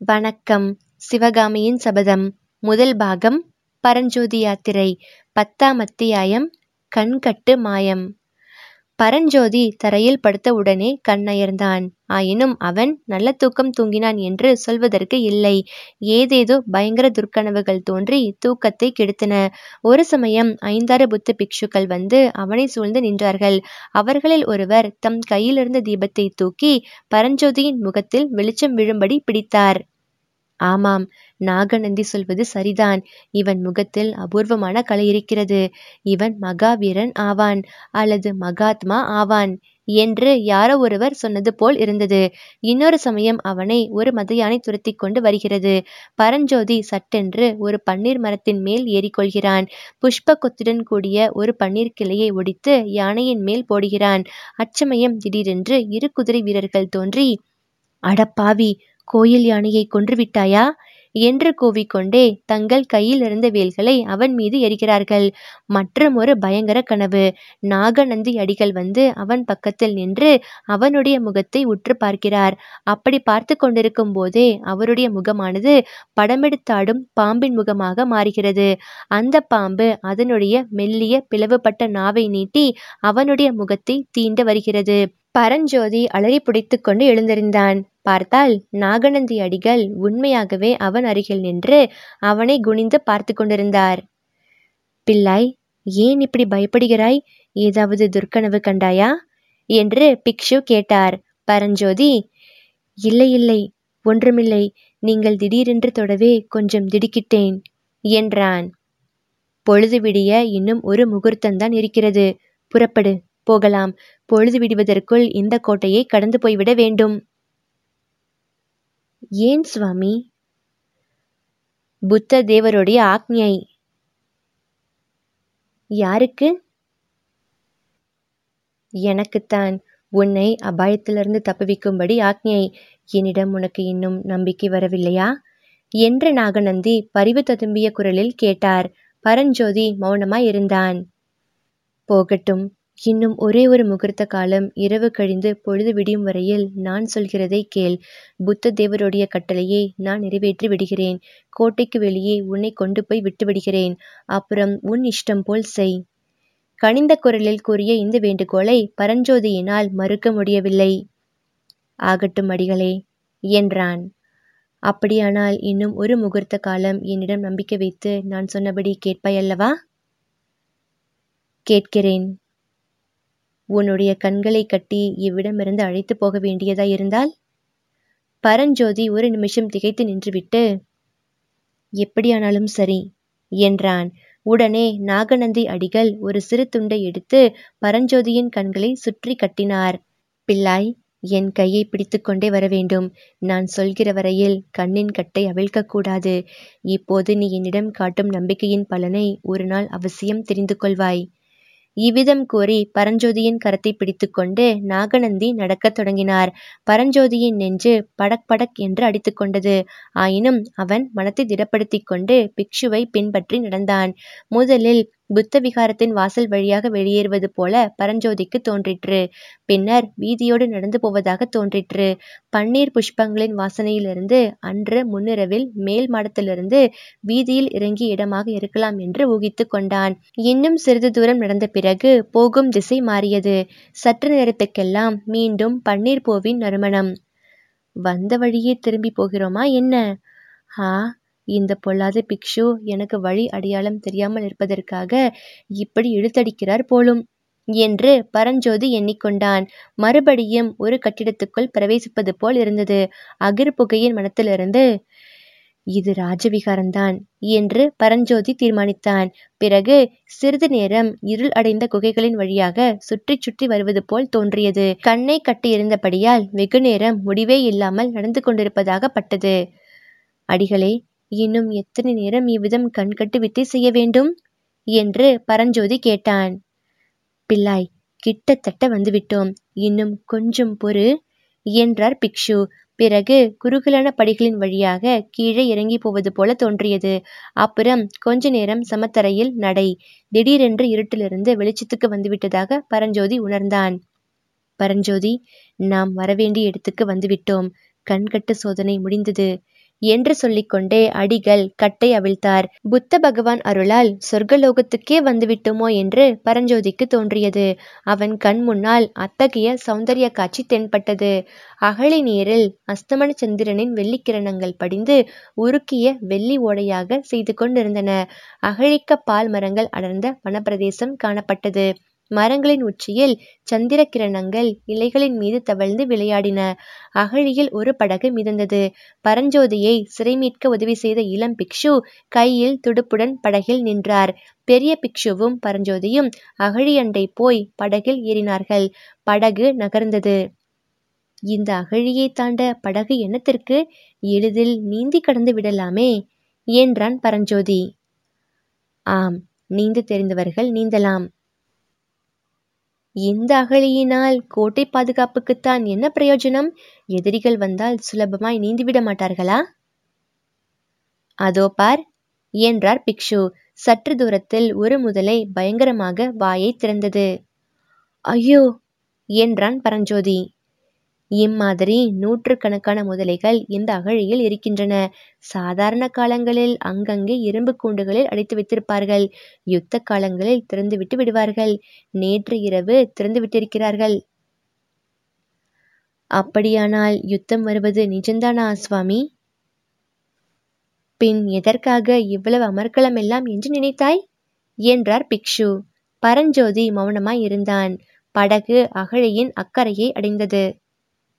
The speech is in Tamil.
வணக்கம். சிவகாமியின் சபதம். முதல் பாகம் பரஞ்சோதி யாத்திரை. பத்தாம் அத்தியாயம் கண்கட்டு மாயம். பரஞ்சோதி தரையில் படுத்த உடனே கண்ணயர்ந்தான் ஆயினும் அவன் நல்ல தூக்கம் தூங்கினான் என்று சொல்வதற்கு இல்லை. ஏதேதோ பயங்கர துர்க்கனவுகள் தோன்றி தூக்கத்தை கெடுத்தன. ஒரு சமயம் ஐந்தாறு புத்த பிக்ஷுக்கள் வந்து அவனை சூழ்ந்து நின்றார்கள். அவர்களில் ஒருவர் தம் கையிலிருந்த தீபத்தை தூக்கி பரஞ்சோதியின் முகத்தில் வெளிச்சம் விழும்படி பிடித்தார். ஆமாம் நாகநந்தி சொல்வது சரிதான். இவன் முகத்தில் அபூர்வமான கலை இருக்கிறது. இவன் மகாவீரன் ஆவான் அல்லது மகாத்மா ஆவான். என்று யாரோ ஒருவர் சொன்னது போல் இருந்தது. இன்னொரு சமயம் அவனை ஒரு மதயானை துரத்தி கொண்டு வருகிறது. பரஞ்சோதி சட்டென்று ஒரு பன்னீர் மரத்தின் மேல் ஏறிக்கொள்கிறான். புஷ்ப கொத்துடன் கூடிய ஒரு பன்னீர் கிளையை ஒடித்து யானையின் மேல் போடுகிறான். அச்சமயம் திடீரென்று இரு குதிரை வீரர்கள் தோன்றி அடப்பாவி கோயில் யானையை கொன்றுவிட்டாயா என்று கூவிக்கொண்டே தங்கள் கையில் இருந்த வேல்களை அவன் மீது எரிகிறார்கள் மற்றும் ஒரு பயங்கர கனவு. நாகநந்தி அடிகள் வந்து அவன் பக்கத்தில் நின்று அவனுடைய முகத்தை உற்று பார்க்கிறார். அப்படி பார்த்து கொண்டிருக்கும் போதே அவருடைய முகமானது படமெடுத்தாடும் பாம்பின் முகமாக மாறுகிறது. அந்த பாம்பு அதனுடைய மெல்லிய பிளவுபட்ட நாவை நீட்டி அவனுடைய முகத்தை தீண்ட வருகிறது. பரஞ்சோதி அலறி பிடித்து கொண்டு பார்த்தால் நாகநந்தி அடிகள் உண்மையாகவே அவன் அருகில் நின்று அவனை குனிந்து பார்த்து கொண்டிருந்தார். பிள்ளாய் ஏன் இப்படி பயப்படுகிறாய்? ஏதாவது துர்க்கனவு கண்டாயா? என்று பிக்ஷு கேட்டார். பரஞ்சோதி இல்லை இல்லை ஒன்றுமில்லை. நீங்கள் திடீரென்று தொடவே கொஞ்சம் திடுக்கிட்டேன் என்றான். பொழுது விடிய இன்னும் ஒரு முகூர்த்தந்தான் இருக்கிறது. புறப்படு. போகலாம். பொழுது விடுவதற்குள் இந்த கோட்டையை கடந்து போய்விட வேண்டும். ஏன் சுவாமி? புத்த தேவருடைய ஆக்ஞை. யாருக்கு? எனக்குத்தான். உன்னை அபாயத்திலிருந்து தப்புவிக்கும்படி ஆக்ஞை. என்னிடம் உனக்கு இன்னும் நம்பிக்கை வரவில்லையா? என்று நாகநந்தி பரிவு ததும்பிய குரலில் கேட்டார். பரஞ்சோதி மௌனமாய் இருந்தான் போகட்டும். இன்னும் ஒரே ஒரு முகூர்த்த காலம் இரவு கழிந்து பொழுது விடியும் வரையில் நான் சொல்கிறதை கேள். புத்த தேவருடைய கட்டளையை நான் நிறைவேற்றி விடுகிறேன். கோட்டைக்கு வெளியே உன்னை கொண்டு போய் விட்டு விடுகிறேன். அப்புறம் உன் இஷ்டம் போல் செய். கனிந்த குரலில் கூறிய இந்த வேண்டுகோளை பரஞ்சோதியினால் மறுக்க முடியவில்லை. ஆகட்டும் அடிகளே என்றான். அப்படியானால் இன்னும் ஒரு முகூர்த்த காலம் என்னிடம் நம்பிக்கை வைத்து நான் சொன்னபடி கேட்பாயல்லவா? கேட்கிறேன். உன்னுடைய கண்களை கட்டி இவ்விடமிருந்து அழைத்து போக வேண்டியதாயிருந்தால் பரஞ்சோதி ஒரு நிமிஷம் திகைத்து நின்றுவிட்டு எப்படியானாலும் சரி என்றான். உடனே நாகநந்தி அடிகள் ஒரு சிறு துண்டை எடுத்து பரஞ்சோதியின் கண்களை சுற்றி கட்டினார். பிள்ளாய் என் கையை பிடித்து கொண்டே வர வேண்டும். நான் சொல்கிற வரையில் கண்ணின் கட்டை அவிழ்க்கக்கூடாது இப்போது நீ என்னிடம் காட்டும் நம்பிக்கையின் பலனை ஒரு நாள் அவசியம் தெரிந்து கொள்வாய். இவ்விதம் கூறி பரஞ்சோதியின் கரத்தை பிடித்துக்கொண்டு நாகநந்தி நடக்கத் தொடங்கினார். பரஞ்சோதியின் நெஞ்சு படக் படக் என்று அடித்துக்கொண்டது ஆயினும் அவன் மனத்தை திடப்படுத்திக் கொண்டு பிக்ஷுவை பின்பற்றி நடந்தான். முதலில் புத்த விகாரத்தின் வாசல் வழியாக வெளியேறுவது போல பரஞ்சோதிக்கு தோன்றிற்று. பின்னர் வீதியோடு நடந்து போவதாக தோன்றிற்று. பன்னீர் புஷ்பங்களின் வாசனையிலிருந்து அன்று முன்னிரவில் மேல் மாடத்திலிருந்து வீதியில் இறங்கிய இடமாக இருக்கலாம் என்று ஊகித்து கொண்டான். இன்னும் சிறிது தூரம் நடந்த பிறகு போகும் திசை மாறியது. சற்று நேரத்துக்கெல்லாம் மீண்டும் பன்னீர் பூவின் நறுமணம். வந்த வழியே திரும்பி போகிறோமா என்ன? ஆ இந்த பொல்லாத பிக்ஷு எனக்கு வழி அடையாளம் தெரியாமல் இருப்பதற்காக இப்படி இழுத்தடிக்கிறார் போலும் என்று பரஞ்சோதி எண்ணிக்கொண்டான். மறுபடியும் ஒரு கட்டிடத்துக்குள் பிரவேசிப்பது போல் இருந்தது. அகிர் புகையின் மனத்திலிருந்து இது ராஜவிகாரம்தான் என்று பரஞ்சோதி தீர்மானித்தான். பிறகு சிறிது நேரம் இருள் அடைந்த குகைகளின் வழியாக சுற்றி சுற்றி வருவது போல் தோன்றியது. கண்ணை கட்டியிருந்தபடியால் வெகு நேரம் முடிவே இல்லாமல் நடந்து கொண்டிருப்பதாக பட்டது அடிகளே இன்னும் எத்தனை நேரம் இவ்விதம் கண்கட்டு வித்தை செய்ய வேண்டும்? என்று பரஞ்சோதி கேட்டான். பிள்ளாய் கிட்டத்தட்ட வந்துவிட்டோம். இன்னும் கொஞ்சம் பொறு என்றார் பிக்ஷு. பிறகு குறுகலான படிகளின் வழியாக கீழே இறங்கி போவது போல தோன்றியது. அப்புறம் கொஞ்ச நேரம் சமத்தரையில் நடை திடீரென்று இருட்டிலிருந்து வெளிச்சத்துக்கு வந்துவிட்டதாக பரஞ்சோதி உணர்ந்தான். பரஞ்சோதி நாம் வரவேண்டிய இடத்துக்கு வந்துவிட்டோம். கண்கட்டு சோதனை முடிந்தது. என்று சொல்லிக்கொண்டே அடிகள் கட்டை அவிழ்த்தார். புத்த பகவான் அருளால் சொர்க்கலோகத்துக்கே வந்துவிட்டோமோ என்று பரஞ்சோதிக்கு தோன்றியது. அவன் கண் முன்னால் அத்தகைய சௌந்தரிய காட்சி தென்பட்டது. அகழி நீரில் அஸ்தமன சந்திரனின் வெள்ளிக்கிரணங்கள் படிந்து உருக்கிய வெள்ளி ஓடையாக செய்து கொண்டிருந்தன. அகழிக்க பால் மரங்கள் அடர்ந்த வனப்பிரதேசம் காணப்பட்டது. மரங்களின் உச்சியில் சந்திர கிரணங்கள் இலைகளின் மீது தவழ்ந்து விளையாடின. அகழியில் ஒரு படகு மிதந்தது. பரஞ்சோதியை சிறை மீட்க உதவி செய்த இளம் பிக்ஷு கையில் துடுப்புடன் படகில் நின்றார். பெரிய பிக்ஷுவும் பரஞ்சோதியும் அகழியண்டை போய் படகில் ஏறினார்கள். படகு நகர்ந்தது. இந்த அகழியை தாண்ட படகு என்னத்திற்கு? எளிதில் நீந்தி கடந்து விடலாமே என்றான் பரஞ்சோதி. ஆம் நீந்து தெரிந்தவர்கள் நீந்தலாம். இந்த அகழியினால் கோட்டை பாதுகாப்புக்குத்தான் என்ன பிரயோஜனம்? எதிரிகள் வந்தால் சுலபமாய் நீந்திவிட மாட்டார்களா? அதோ பார் என்றார் பிக்ஷு. சற்று தூரத்தில் ஒரு முதலை பயங்கரமாக வாயை திறந்தது. ஐயோ என்றான் பரஞ்சோதி. இம்மாதிரி நூற்றுக்கணக்கான முதலைகள் இந்த அகழியில் இருக்கின்றன. சாதாரண காலங்களில் அங்கங்கே இரும்பு கூண்டுகளில் அடைத்து வைத்திருப்பார்கள். யுத்த காலங்களில் திறந்துவிட்டு விடுவார்கள். நேற்று இரவு திறந்து விட்டிருக்கிறார்கள். அப்படியானால் யுத்தம் வருவது நிஜந்தானா சுவாமி? பின் எதற்காக இவ்வளவு அமர்க்களம் எல்லாம் என்று நினைத்தாய்? என்றார் பிக்ஷு. பரஞ்சோதி மௌனமாய் இருந்தான். படகு அகழியின் அக்கறையை அடைந்தது.